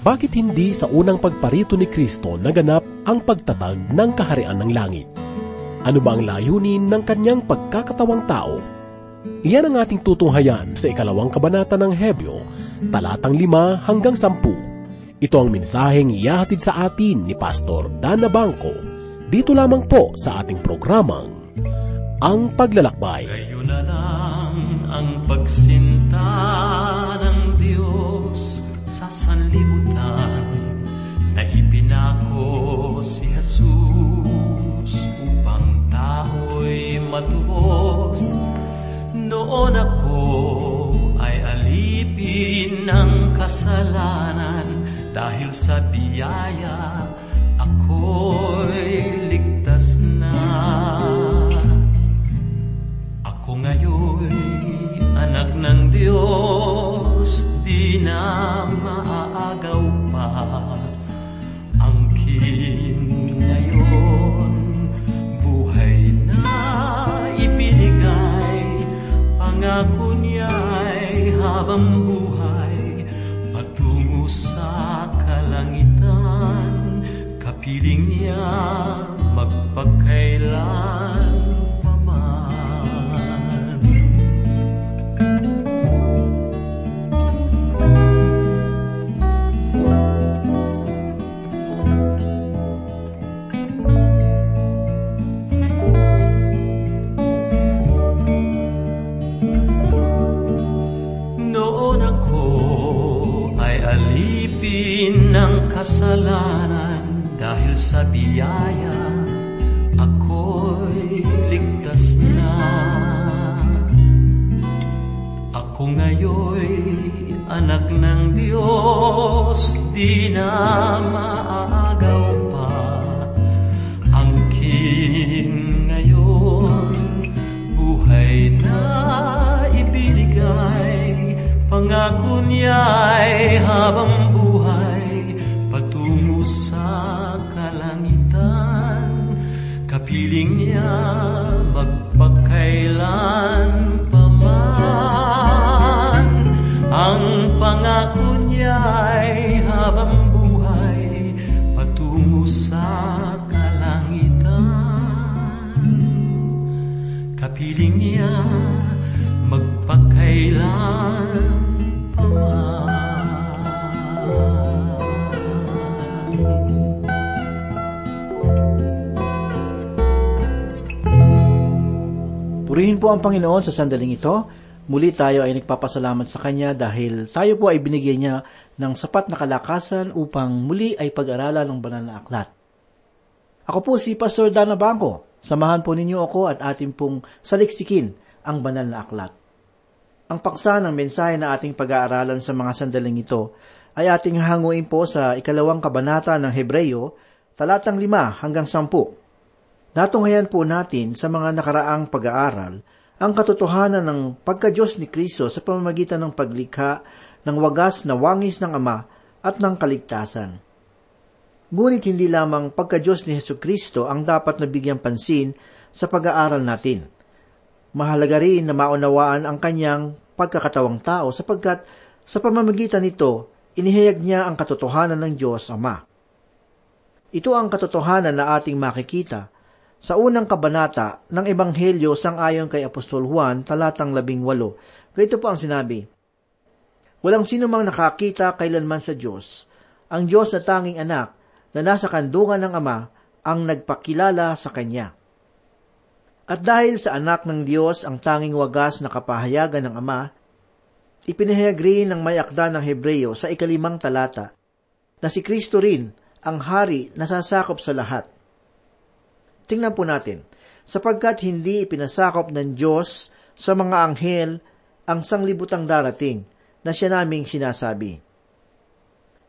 Bakit hindi sa unang pagparito ni Kristo naganap ang pagtatag ng kaharian ng langit? Ano ba ang layunin ng kanyang pagkakatawang tao? Iyan ang ating tutunghayan sa ikalawang kabanata ng Hebyo, talatang lima hanggang sampu. Ito ang mensaheng iyahatid sa atin ni Pastor Dana Bangko, dito lamang po sa ating programang Ang Paglalakbay. Kayo na lang ang pagsinta ng Diyos sanlibutan na ipinako si Jesus upang tao'y matubos. Noon ako ay alipin ng kasalanan dahil sa biyaya ako'y ang Panginoon sa sandaling ito. Muli tayo ay nagpapasalamat sa Kanya dahil tayo po ay binigyan niya ng sapat na kalakasan upang muli ay pag-aralan ng banal na aklat. Ako po si Pastor Dana Bangko. Samahan po ninyo ako at ating pong saliksikin ang banal na aklat. Ang paksa ng mensahe na ating pag-aaralan sa mga sandaling ito ay ating hanguin po sa ikalawang kabanata ng Hebreyo, talatang lima hanggang sampu. Natunghayan po natin sa mga nakaraang pag-aaral ang katotohanan ng pagka-Diyos ni Kristo sa pamamagitan ng paglikha ng wagas na wangis ng Ama at ng kaligtasan. Ngunit hindi lamang pagka-Diyos ni Heso Kristo ang dapat nabigyang pansin sa pag-aaral natin. Mahalaga rin na maunawaan ang kanyang pagkakatawang tao sapagkat sa pamamagitan nito, inihayag niya ang katotohanan ng Diyos Ama. Ito ang katotohanan na ating makikita sa unang kabanata ng Ebanghelyo sang ayon kay Apostol Juan, talatang labing walo, ganito po ang sinabi, Walang sino mang nakakita kailanman sa Diyos. Ang Diyos na tanging anak na nasa kandungan ng Ama ang nagpakilala sa Kanya. At dahil sa anak ng Diyos ang tanging wagas na kapahayagan ng Ama, ipinahayag rin ng may akda ng Hebreyo sa ikalimang talata na si Kristo rin ang hari na sasakop sa lahat. Tingnan po natin, sapagkat hindi ipinasakop ng Diyos sa mga anghel ang sanglibutang darating na siya naming sinasabi.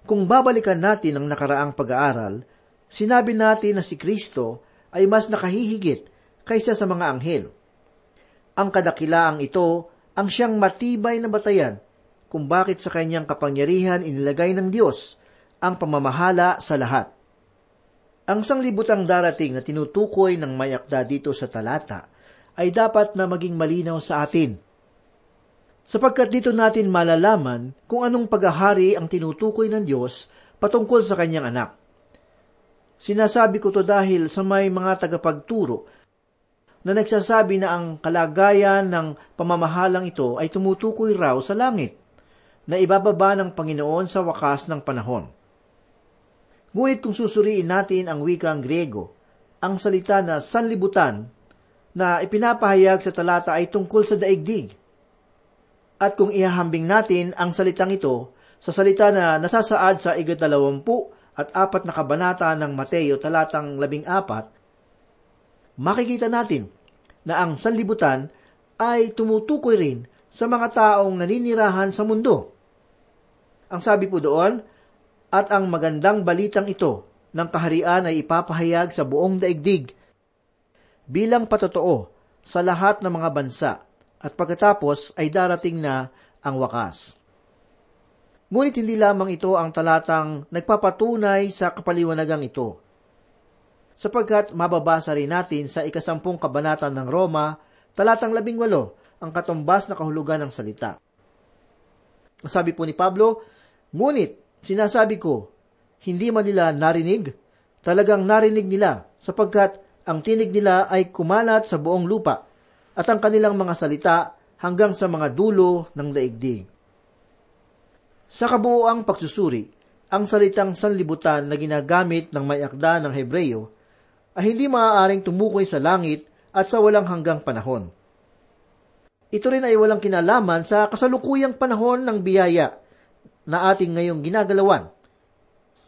Kung babalikan natin ang nakaraang pag-aaral, sinabi natin na si Kristo ay mas nakahihigit kaysa sa mga anghel. Ang kadakilaang ito ang siyang matibay na batayan kung bakit sa kanyang kapangyarihan inilagay ng Diyos ang pamamahala sa lahat. Ang sanglibutang darating na tinutukoy ng may akda dito sa talata ay dapat na maging malinaw sa atin. Sapagkat dito natin malalaman kung anong paghahari ang tinutukoy ng Diyos patungkol sa kanyang anak. Sinasabi ko to dahil sa may mga tagapagturo na nagsasabi na ang kalagayan ng pamamahalang ito ay tumutukoy raw sa langit, na ibababa ng Panginoon sa wakas ng panahon. Ngunit kung susuriin natin ang wikang Grego, ang salita na sanlibutan na ipinapahayag sa talata ay tungkol sa daigdig. At kung ihahambing natin ang salitang ito sa salita na nasasaad sa igadalawampu at apat na kabanata ng Mateo talatang labing apat, makikita natin na ang sanlibutan ay tumutukoy rin sa mga taong naninirahan sa mundo. Ang sabi po doon, at ang magandang balitang ito ng kaharian ay ipapahayag sa buong daigdig bilang patotoo sa lahat ng mga bansa at pagkatapos ay darating na ang wakas. Ngunit hindi lamang ito ang talatang nagpapatunay sa kapaliwanagang ito. Sapagkat mababasa rin natin sa ikasampung kabanata ng Roma, talatang labing walo, ang katumbas na kahulugan ng salita. Sabi po ni Pablo, Ngunit Sinasabi ko, hindi man nila narinig, talagang narinig nila sapagkat ang tinig nila ay kumalat sa buong lupa at ang kanilang mga salita hanggang sa mga dulo ng daigdig. Sa kabuoang pagsusuri, ang salitang sanlibutan na ginagamit ng may akda ng Hebreyo ay hindi maaaring tumukoy sa langit at sa walang hanggang panahon. Ito rin ay walang kinalaman sa kasalukuyang panahon ng biyaya na ating ngayong ginagalawan,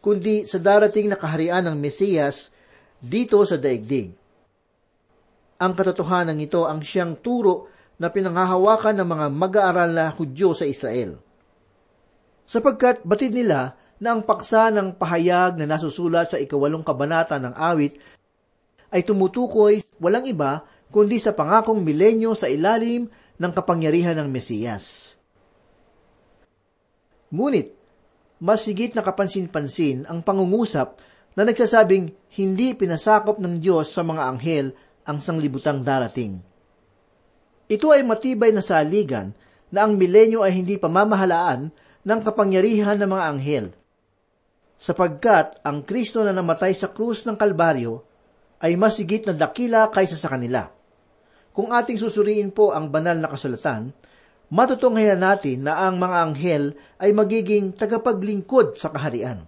kundi sa darating na kaharian ng Mesiyas dito sa daigdig. Ang katotohanan ito ang siyang turo na pinanghahawakan ng mga mag-aaral na Hudyo sa Israel. Sapagkat batid nila na ang paksa ng pahayag na nasusulat sa ikawalong kabanata ng awit ay tumutukoy walang iba kundi sa pangakong milenyo sa ilalim ng kapangyarihan ng Mesiyas. Ngunit, mas higit na kapansin-pansin ang pangungusap na nagsasabing hindi pinasakop ng Diyos sa mga anghel ang sanglibutang darating. Ito ay matibay na saligan na ang milenyo ay hindi pamamahalaan ng kapangyarihan ng mga anghel. Sapagkat ang Kristo na namatay sa krus ng Kalbaryo ay mas higit na dakila kaysa sa kanila. Kung ating susuriin po ang banal na kasulatan, matutunghayan natin na ang mga anghel ay magiging tagapaglingkod sa kaharian.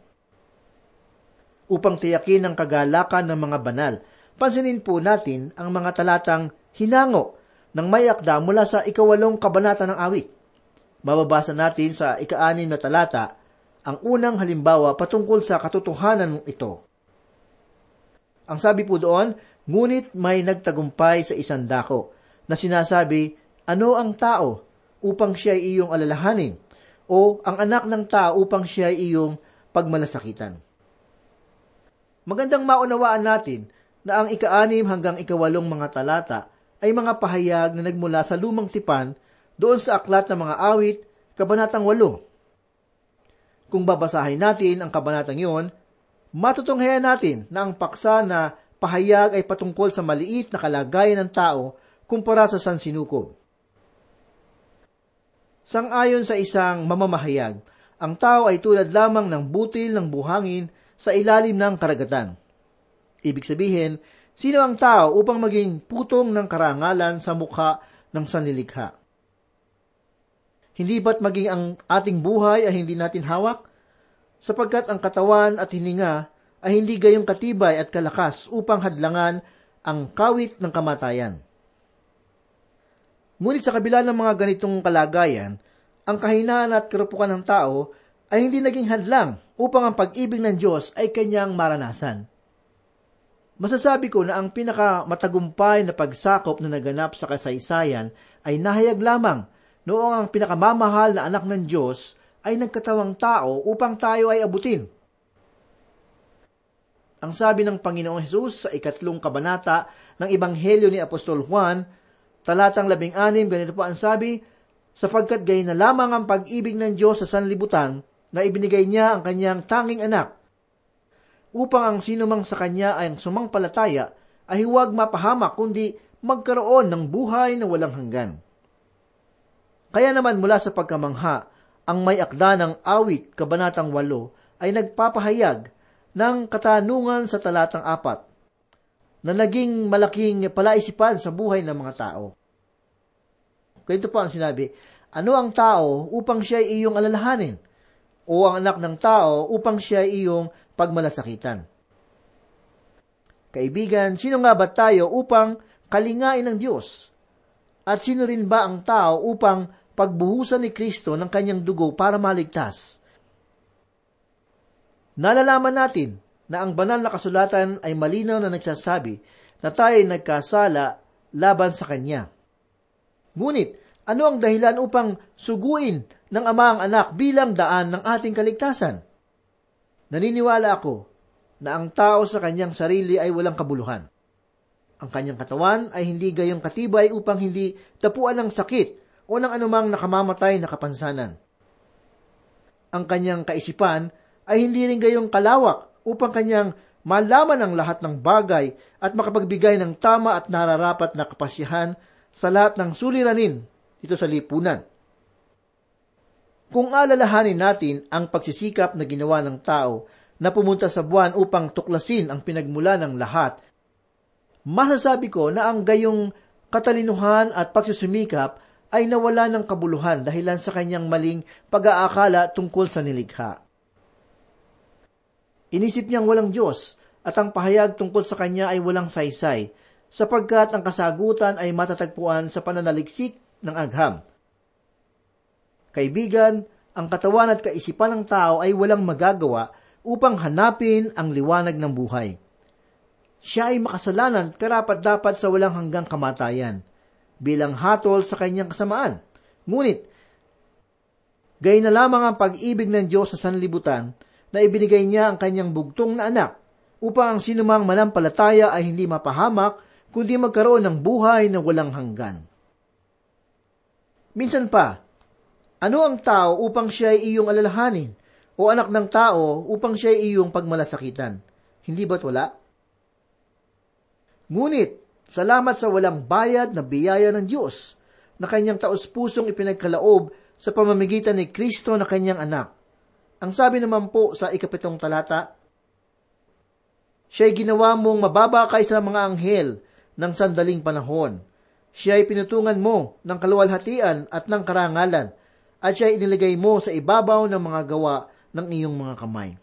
Upang tiyakin ang kagalakan ng mga banal, pansinin po natin ang mga talatang hinango ng may akda mula sa ikawalong kabanata ng awit. Mababasa natin sa ikaanin na talata ang unang halimbawa patungkol sa katotohanan ito. Ang sabi po doon, ngunit may nagtagumpay sa isang dako na sinasabi, ano ang tao upang siya ay iyong alalahanin, o ang anak ng tao upang siya ay iyong pagmalasakitan. Magandang maunawaan natin na ang ikaanim hanggang ikawalong mga talata ay mga pahayag na nagmula sa lumang tipan doon sa aklat ng mga awit, kabanatang walo. Kung babasahin natin ang kabanatang iyon, matutunghayan natin na ang paksa na pahayag ay patungkol sa maliit na kalagayan ng tao kumpara sa sansinukob. Sang-ayon sa isang mamamahayag, ang tao ay tulad lamang ng butil ng buhangin sa ilalim ng karagatan. Ibig sabihin, sino ang tao upang maging putong ng karangalan sa mukha ng sanlilikha? Hindi ba't maging ang ating buhay ay hindi natin hawak? Sapagkat ang katawan at hininga ay hindi gayong katibay at kalakas upang hadlangan ang kawit ng kamatayan. Ngunit sa kabila ng mga ganitong kalagayan, ang kahinaan at karupukan ng tao ay hindi naging hadlang upang ang pag-ibig ng Diyos ay kanyang maranasan. Masasabi ko na ang pinakamatagumpay na pagsakop na naganap sa kasaysayan ay nahayag lamang noong ang pinakamamahal na anak ng Diyos ay nagkatawang tao upang tayo ay abutin. Ang sabi ng Panginoong Hesus sa ikatlong kabanata ng Ebanghelyo ni Apostol Juan, Talatang labing anim, ganito po ang sabi, sapagkat gay na lamang ang pag-ibig ng Diyos sa sanlibutan na ibinigay niya ang kanyang tanging anak, upang ang sinumang sa kanya ay ang sumangpalataya ay huwag mapahamak kundi magkaroon ng buhay na walang hanggan. Kaya naman mula sa pagkamangha, ang may akda ng awit, kabanatang walo, ay nagpapahayag ng katanungan sa talatang apat na naging malaking palaisipan sa buhay ng mga tao. Ganito po ang sinabi, ano ang tao upang siya ay iyong alalahanin? O ang anak ng tao upang siya ay iyong pagmalasakitan? Kaibigan, sino nga ba tayo upang kalingain ng Diyos? At sino rin ba ang tao upang pagbuhusan ni Kristo ng kanyang dugo para maligtas? Nalalaman natin na ang banal na kasulatan ay malinaw na nagsasabi na tayo ay nagkasala laban sa Kanya. Ngunit, ano ang dahilan upang suguin ng ama ang anak bilang daan ng ating kaligtasan? Naniniwala ako na ang tao sa kanyang sarili ay walang kabuluhan. Ang kanyang katawan ay hindi gayong katibay upang hindi tapuan ng sakit o ng anumang nakamamatay na kapansanan. Ang kanyang kaisipan ay hindi rin gayong kalawak upang kanyang malaman ang lahat ng bagay at makapagbigay ng tama at nararapat na kapasyahan sa lahat ng suliranin dito sa lipunan. Kung alalahanin natin ang pagsisikap na ginawa ng tao na pumunta sa buwan upang tuklasin ang pinagmula ng lahat, masasabi ko na ang gayong katalinuhan at pagsusumikap ay nawala ng kabuluhan dahilan sa kanyang maling pag-aakala tungkol sa nilikha. Inisip niyang walang Diyos at ang pahayag tungkol sa kanya ay walang saysay, sapagkat ang kasagutan ay matatagpuan sa pananaliksik ng agham. Kaibigan, ang katawan at kaisipan ng tao ay walang magagawa upang hanapin ang liwanag ng buhay. Siya ay makasalanan karapat dapat sa walang hanggang kamatayan, bilang hatol sa kanyang kasamaan. Ngunit, gay na lamang ang pag-ibig ng Diyos sa sanlibutan na ibinigay niya ang kanyang bugtong na anak upang ang sinumang manampalataya ay hindi mapahamak kundi magkaroon ng buhay na walang hanggan. Minsan pa, ano ang tao upang siya ay iyong alalahanin o anak ng tao upang siya ay iyong pagmalasakitan? Hindi ba't wala? Ngunit, salamat sa walang bayad na biyaya ng Diyos na kanyang taos-pusong ipinagkalaob sa pamamagitan ni Kristo na kanyang anak ang sabi naman po sa ikapitong talata, Siya'y ginawa mong mababa kaysa mga anghel ng sandaling panahon. Siya'y pinutungan mo ng kaluwalhatian at ng karangalan, at siya'y iniligay mo sa ibabaw ng mga gawa ng iyong mga kamay.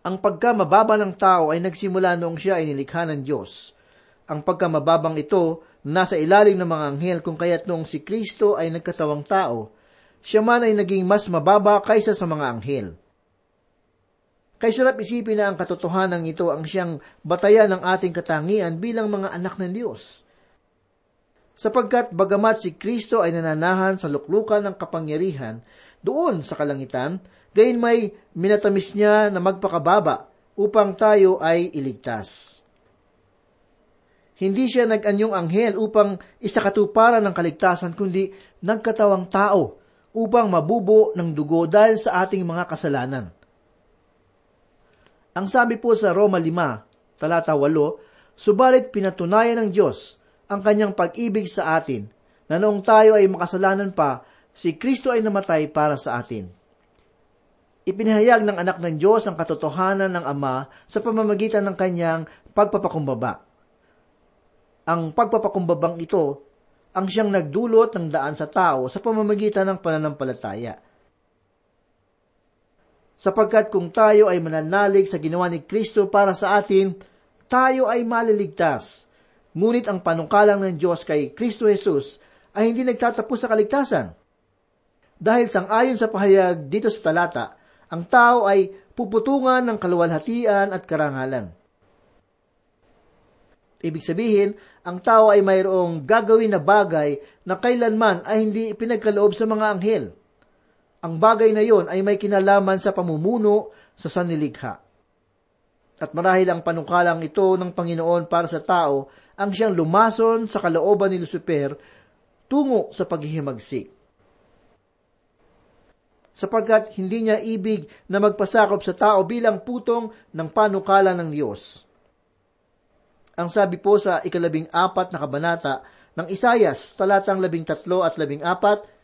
Ang pagkamababa ng tao ay nagsimula noong siya ay nilikha ng Diyos. Ang pagkamababang ito nasa ilalim ng mga anghel kung kaya't noong si Kristo ay nagkatawang tao, siya man ay naging mas mababa kaysa sa mga anghel. Kay sarap isipin na ang katotohanan ito ang siyang batayan ng ating katangian bilang mga anak ng Diyos. Sapagkat bagamat si Kristo ay nananahan sa luklukan ng kapangyarihan doon sa kalangitan, gayon may minatamis niya na magpakababa upang tayo ay iligtas. Hindi siya nag-anyong anghel upang isakatuparan ng kaligtasan, kundi nagkatawang tao upang mabubo ng dugo dahil sa ating mga kasalanan. Ang sabi po sa Roma 5, talata 8, Subalit pinatunayan ng Diyos ang kanyang pag-ibig sa atin, na noong tayo ay makasalanan pa, si Kristo ay namatay para sa atin. Ipinahayag ng anak ng Diyos ang katotohanan ng Ama sa pamamagitan ng kanyang pagpapakumbaba. Ang pagpapakumbabang ito ang siyang nagdulot ng daan sa tao sa pamamagitan ng pananampalataya. Sapagkat kung tayo ay mananalig sa ginawa ni Kristo para sa atin, tayo ay maliligtas. Ngunit ang panungkalang ng Diyos kay Kristo Jesus ay hindi nagtatapos sa kaligtasan. Dahil sang ayon sa pahayag dito sa talata, ang tao ay puputungan ng kaluwalhatian at karangalan. Ibig sabihin, ang tao ay mayroong gagawin na bagay na kailanman ay hindi pinagkaloob sa mga anghel. Ang bagay na yon ay may kinalaman sa pamumuno sa sanlilikha. At marahil ang panukalang ito ng Panginoon para sa tao ang siyang lumason sa kalooban ni Lucifer tungo sa paghihimagsik. Sapagkat hindi niya ibig na magpasakop sa tao bilang putong ng panukala ng Diyos ang sabi po sa ikalabing apat na kabanata ng Isayas, talatang labing tatlo at labing apat,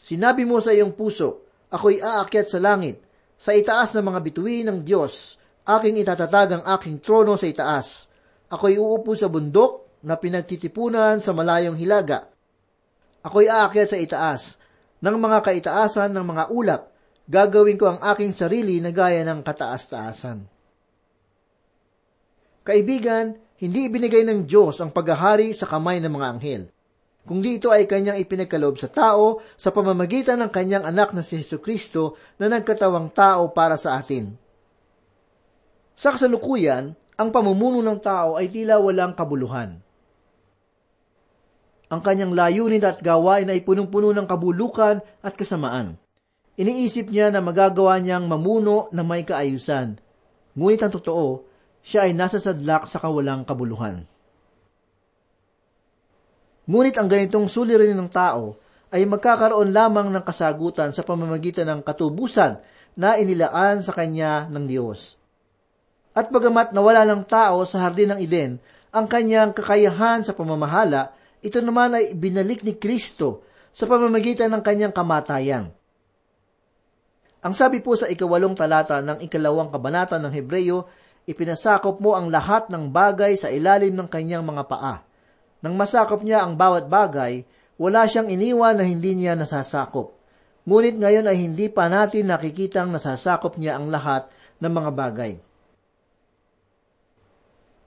Sinabi mo sa iyong puso, ako'y aakyat sa langit, sa itaas ng mga bituin ng Diyos, aking itatatag ang aking trono sa itaas. Ako'y uupo sa bundok na pinagtitipunan sa malayong hilaga. Ako'y aakyat sa itaas ng mga kaitaasan ng mga ulap. Gagawin ko ang aking sarili na gaya ng kataas-taasan. Kaibigan, hindi ibinigay ng Diyos ang paghahari sa kamay ng mga anghel kundi ito ay kanyang ipinagkaloob sa tao sa pamamagitan ng kanyang anak na si Yesu Kristo na nagkatawang tao para sa atin. Sa kasalukuyan, ang pamumuno ng tao ay tila walang kabuluhan. Ang kanyang layunin at gawain ay punong-puno ng kabulukan at kasamaan. Iniisip niya na magagawa niyang mamuno na may kaayusan. Ngunit ang totoo, siya ay nasa sadlak sa kawalang kabuluhan. Ngunit ang ganitong suliranin ng tao ay magkakaroon lamang ng kasagutan sa pamamagitan ng katubusan na inilaan sa kanya ng Diyos. At bagamat nawala ng tao sa hardin ng Eden ang kanyang kakayahan sa pamamahala, ito naman ay binalik ni Kristo sa pamamagitan ng kanyang kamatayan. Ang sabi po sa ikawalong talata ng ikalawang kabanata ng Hebreyo, ipinasakop mo ang lahat ng bagay sa ilalim ng kanyang mga paa nang masakop niya ang bawat bagay, wala siyang iniwan na hindi niya nasasakop. Ngunit ngayon ay hindi pa natin nakikitang nasasakop niya ang lahat ng mga bagay.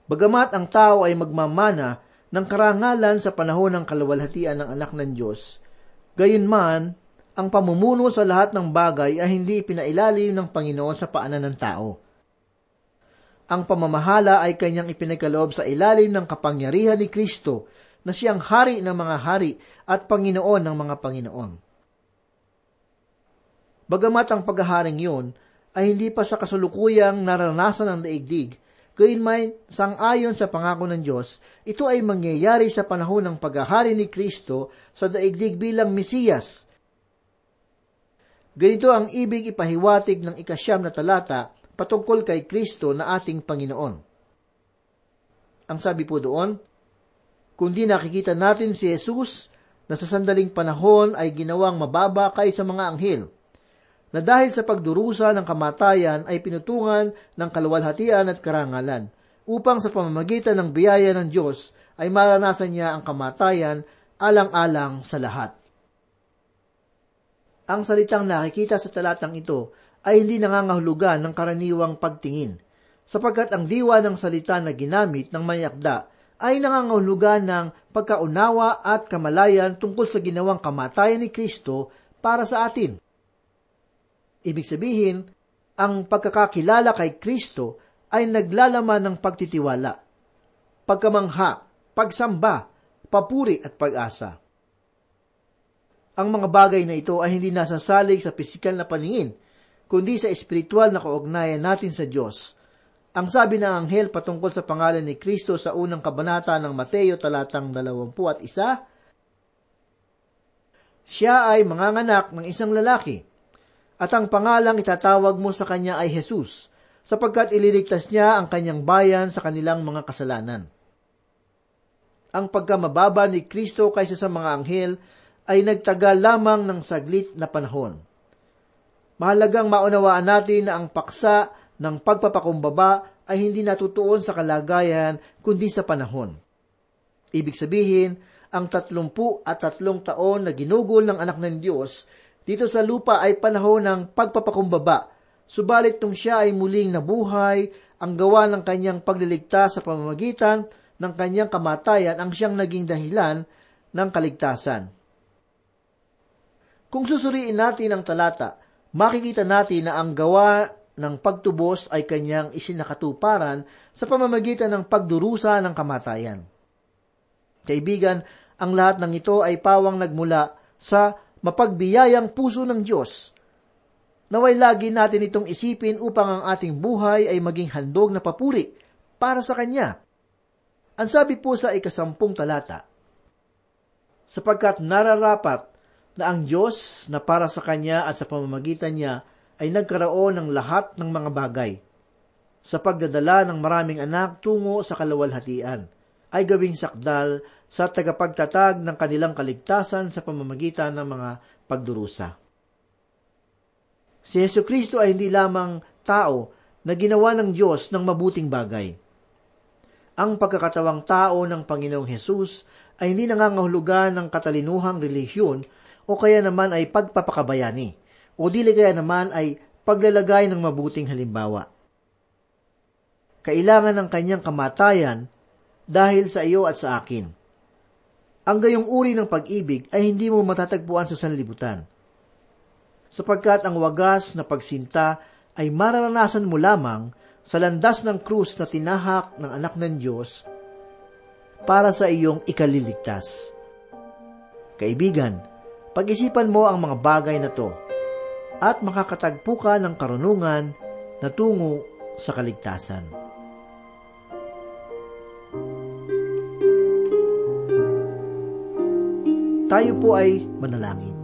Bagamat ang tao ay magmamana ng karangalan sa panahon ng kalawalhatian ng anak ng Diyos, gayunman, ang pamumuno sa lahat ng bagay ay hindi pinailalim ng Panginoon sa paanan ng tao ang pamamahala ay kanyang ipinagkaloob sa ilalim ng kapangyarihan ni Kristo na siyang hari ng mga hari at Panginoon ng mga Panginoon. Bagamat ang paghaharing yun ay hindi pa sa kasulukuyang naranasan ng daigdig, gayunmay sang-ayon sa pangako ng Diyos, ito ay mangyayari sa panahon ng paghahari ni Kristo sa daigdig bilang Mesiyas. Ganito ang ibig ipahiwatig ng ikasyam na talata patungkol kay Kristo na ating Panginoon. Ang sabi po doon, kundi nakikita natin si Jesus na sa sandaling panahon ay ginawang mababa kaysa mga anghel, na dahil sa pagdurusa ng kamatayan ay pinutungan ng kaluwalhatian at karangalan, upang sa pamamagitan ng biyaya ng Diyos ay maranasan niya ang kamatayan alang-alang sa lahat. Ang salitang nakikita sa talatang ito ay hindi nangangahulugan ng karaniwang pagtingin, sapagkat ang diwa ng salita na ginamit ng mayakda ay nangangahulugan ng pagkaunawa at kamalayan tungkol sa ginawang kamatayan ni Kristo para sa atin. Ibig sabihin, ang pagkakakilala kay Kristo ay naglalaman ng pagtitiwala, pagkamangha, pagsamba, papuri at pag-asa. Ang mga bagay na ito ay hindi nasasalig sa pisikal na paningin, kundi sa espiritual na kaugnayan natin sa Diyos. Ang sabi ng anghel patungkol sa pangalan ni Kristo sa unang kabanata ng Mateo talatang 21, siya ay manganganak ng isang lalaki, at ang pangalang itatawag mo sa kanya ay Jesus, sapagkat ililigtas niya ang kanyang bayan sa kanilang mga kasalanan. Ang pagkamababa ni Kristo kaysa sa mga anghel ay nagtagal lamang ng saglit na panahon. Mahalagang maunawaan natin na ang paksa ng pagpapakumbaba ay hindi natutuon sa kalagayan kundi sa panahon. Ibig sabihin, ang tatlumpu at tatlong taon na ginugol ng anak ng Diyos dito sa lupa ay panahon ng pagpapakumbaba, subalit nung siya ay muling nabuhay, ang gawa ng kanyang pagliligtas sa pamamagitan ng kanyang kamatayan ang siyang naging dahilan ng kaligtasan. Kung susuriin natin ang talata, makikita natin na ang gawa ng pagtubos ay kanyang isinakatuparan sa pamamagitan ng pagdurusa ng kamatayan. Kaibigan, ang lahat ng ito ay pawang nagmula sa mapagbiyayang puso ng Diyos. Naway lagi natin itong isipin upang ang ating buhay ay maging handog na papuri para sa Kanya. Ang sabi po sa ikasampung talata, sapagkat nararapat na ang Diyos na para sa Kanya at sa pamamagitan niya ay nagkaroon ng lahat ng mga bagay. Sa pagdadala ng maraming anak tungo sa kalawalhatian, ay gawing sakdal sa tagapagtatag ng kanilang kaligtasan sa pamamagitan ng mga pagdurusa. Si Yesu Kristo ay hindi lamang tao na ginawa ng Diyos ng mabuting bagay. Ang pagkakatawang tao ng Panginoong Hesus ay hindi nangangahulugan ng katalinuhang relihiyon o kaya naman ay pagpapakabayani o dili kaya naman ay paglalagay ng mabuting halimbawa. Kailangan ng kanyang kamatayan dahil sa iyo at sa akin. Ang gayong uri ng pag-ibig ay hindi mo matatagpuan sa sanlibutan. Sapagkat ang wagas na pagsinta ay mararanasan mo lamang sa landas ng krus na tinahak ng anak ng Diyos para sa iyong ikaliligtas. Kaibigan, pag-isipan mo ang mga bagay na to at makakatagpo ka ng karunungan na tungo sa kaligtasan. Tayo po ay manalangin.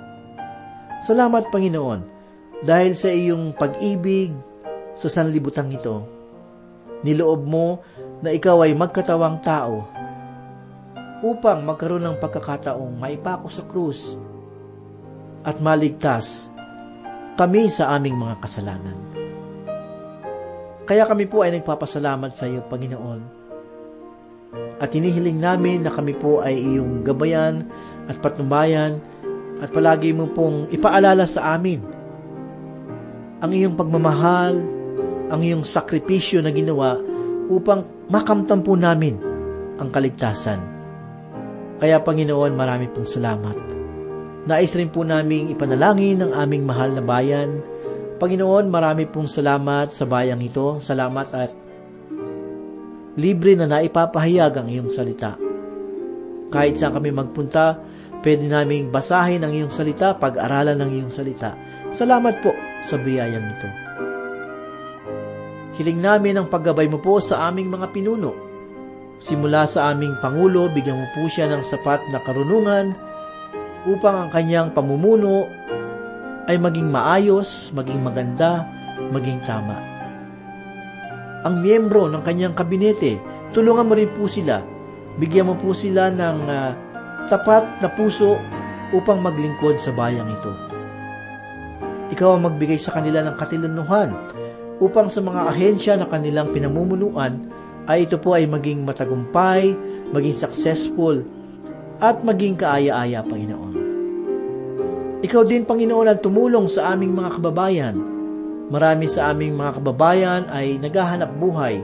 Salamat, Panginoon, dahil sa iyong pag-ibig sa sanlibutang ito. Niloob mo na ikaw ay magkatawang tao upang magkaroon ng pagkakataong maipako sa krus at maligtas kami sa aming mga kasalanan. Kaya kami po ay nagpapasalamat sa iyo, Panginoon. At hinihiling namin na kami po ay iyong gabayan at patnubayan at palagi mo pong ipaalala sa amin ang iyong pagmamahal, ang iyong sakripisyo na ginawa upang makamtan po namin ang kaligtasan. Kaya Panginoon, marami pong salamat. Nais rin po naming ipanalangin ang aming mahal na bayan. Panginoon, marami pong salamat sa bayang ito. Salamat at libre na naipapahayag ang iyong salita. Kahit saan kami magpunta, Pwede naming basahin ang iyong salita, pag-aralan ng iyong salita. Salamat po sa biyayang ito. Hiling namin ang paggabay mo po sa aming mga pinuno. Simula sa aming Pangulo, bigyan mo po siya ng sapat na karunungan upang ang kanyang pamumuno ay maging maayos, maging maganda, maging tama. Ang miyembro ng kanyang kabinete, tulungan mo rin po sila. Bigyan mo po sila ng uh, tapat na puso upang maglingkod sa bayang ito. Ikaw ang magbigay sa kanila ng katilanuhan upang sa mga ahensya na kanilang pinamumunuan ay ito po ay maging matagumpay, maging successful, at maging kaaya-aya, Panginoon. Ikaw din, Panginoon, ang tumulong sa aming mga kababayan. Marami sa aming mga kababayan ay naghahanap buhay.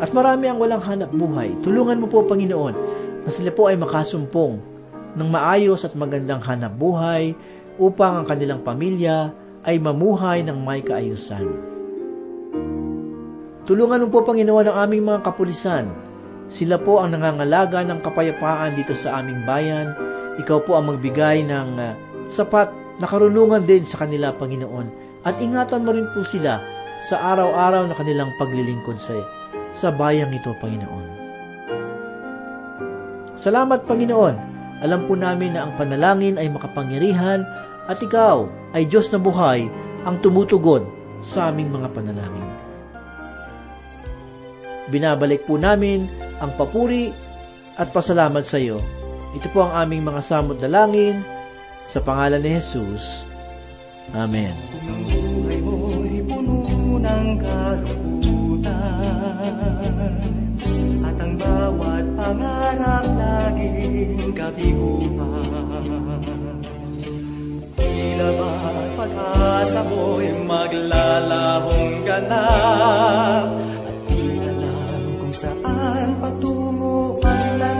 At marami ang walang hanap buhay. Tulungan mo po, Panginoon, na sila po ay makasumpong ng maayos at magandang hanap buhay upang ang kanilang pamilya ay mamuhay ng may kaayusan. Tulungan mo po, Panginoon, ang aming mga kapulisan. Sila po ang nangangalaga ng kapayapaan dito sa aming bayan. Ikaw po ang magbigay ng uh, sapat na karunungan din sa kanila, Panginoon. At ingatan mo rin po sila sa araw-araw na kanilang paglilingkod sa, sa bayang ito, Panginoon. Salamat, Panginoon. Alam po namin na ang panalangin ay makapangyarihan at ikaw ay Diyos na buhay ang tumutugon sa aming mga panalangin. Binabalik po namin ang papuri at pasalamat sa iyo. Ito po ang aming mga samot dalangin sa pangalan ni Jesus. Amen. Ang buhay mo'y puno ng kalungkutan At bawat pangarap laging kabiguan Tila ba't pag-asa mo'y maglalahong ganap? At di alam kung saan patungo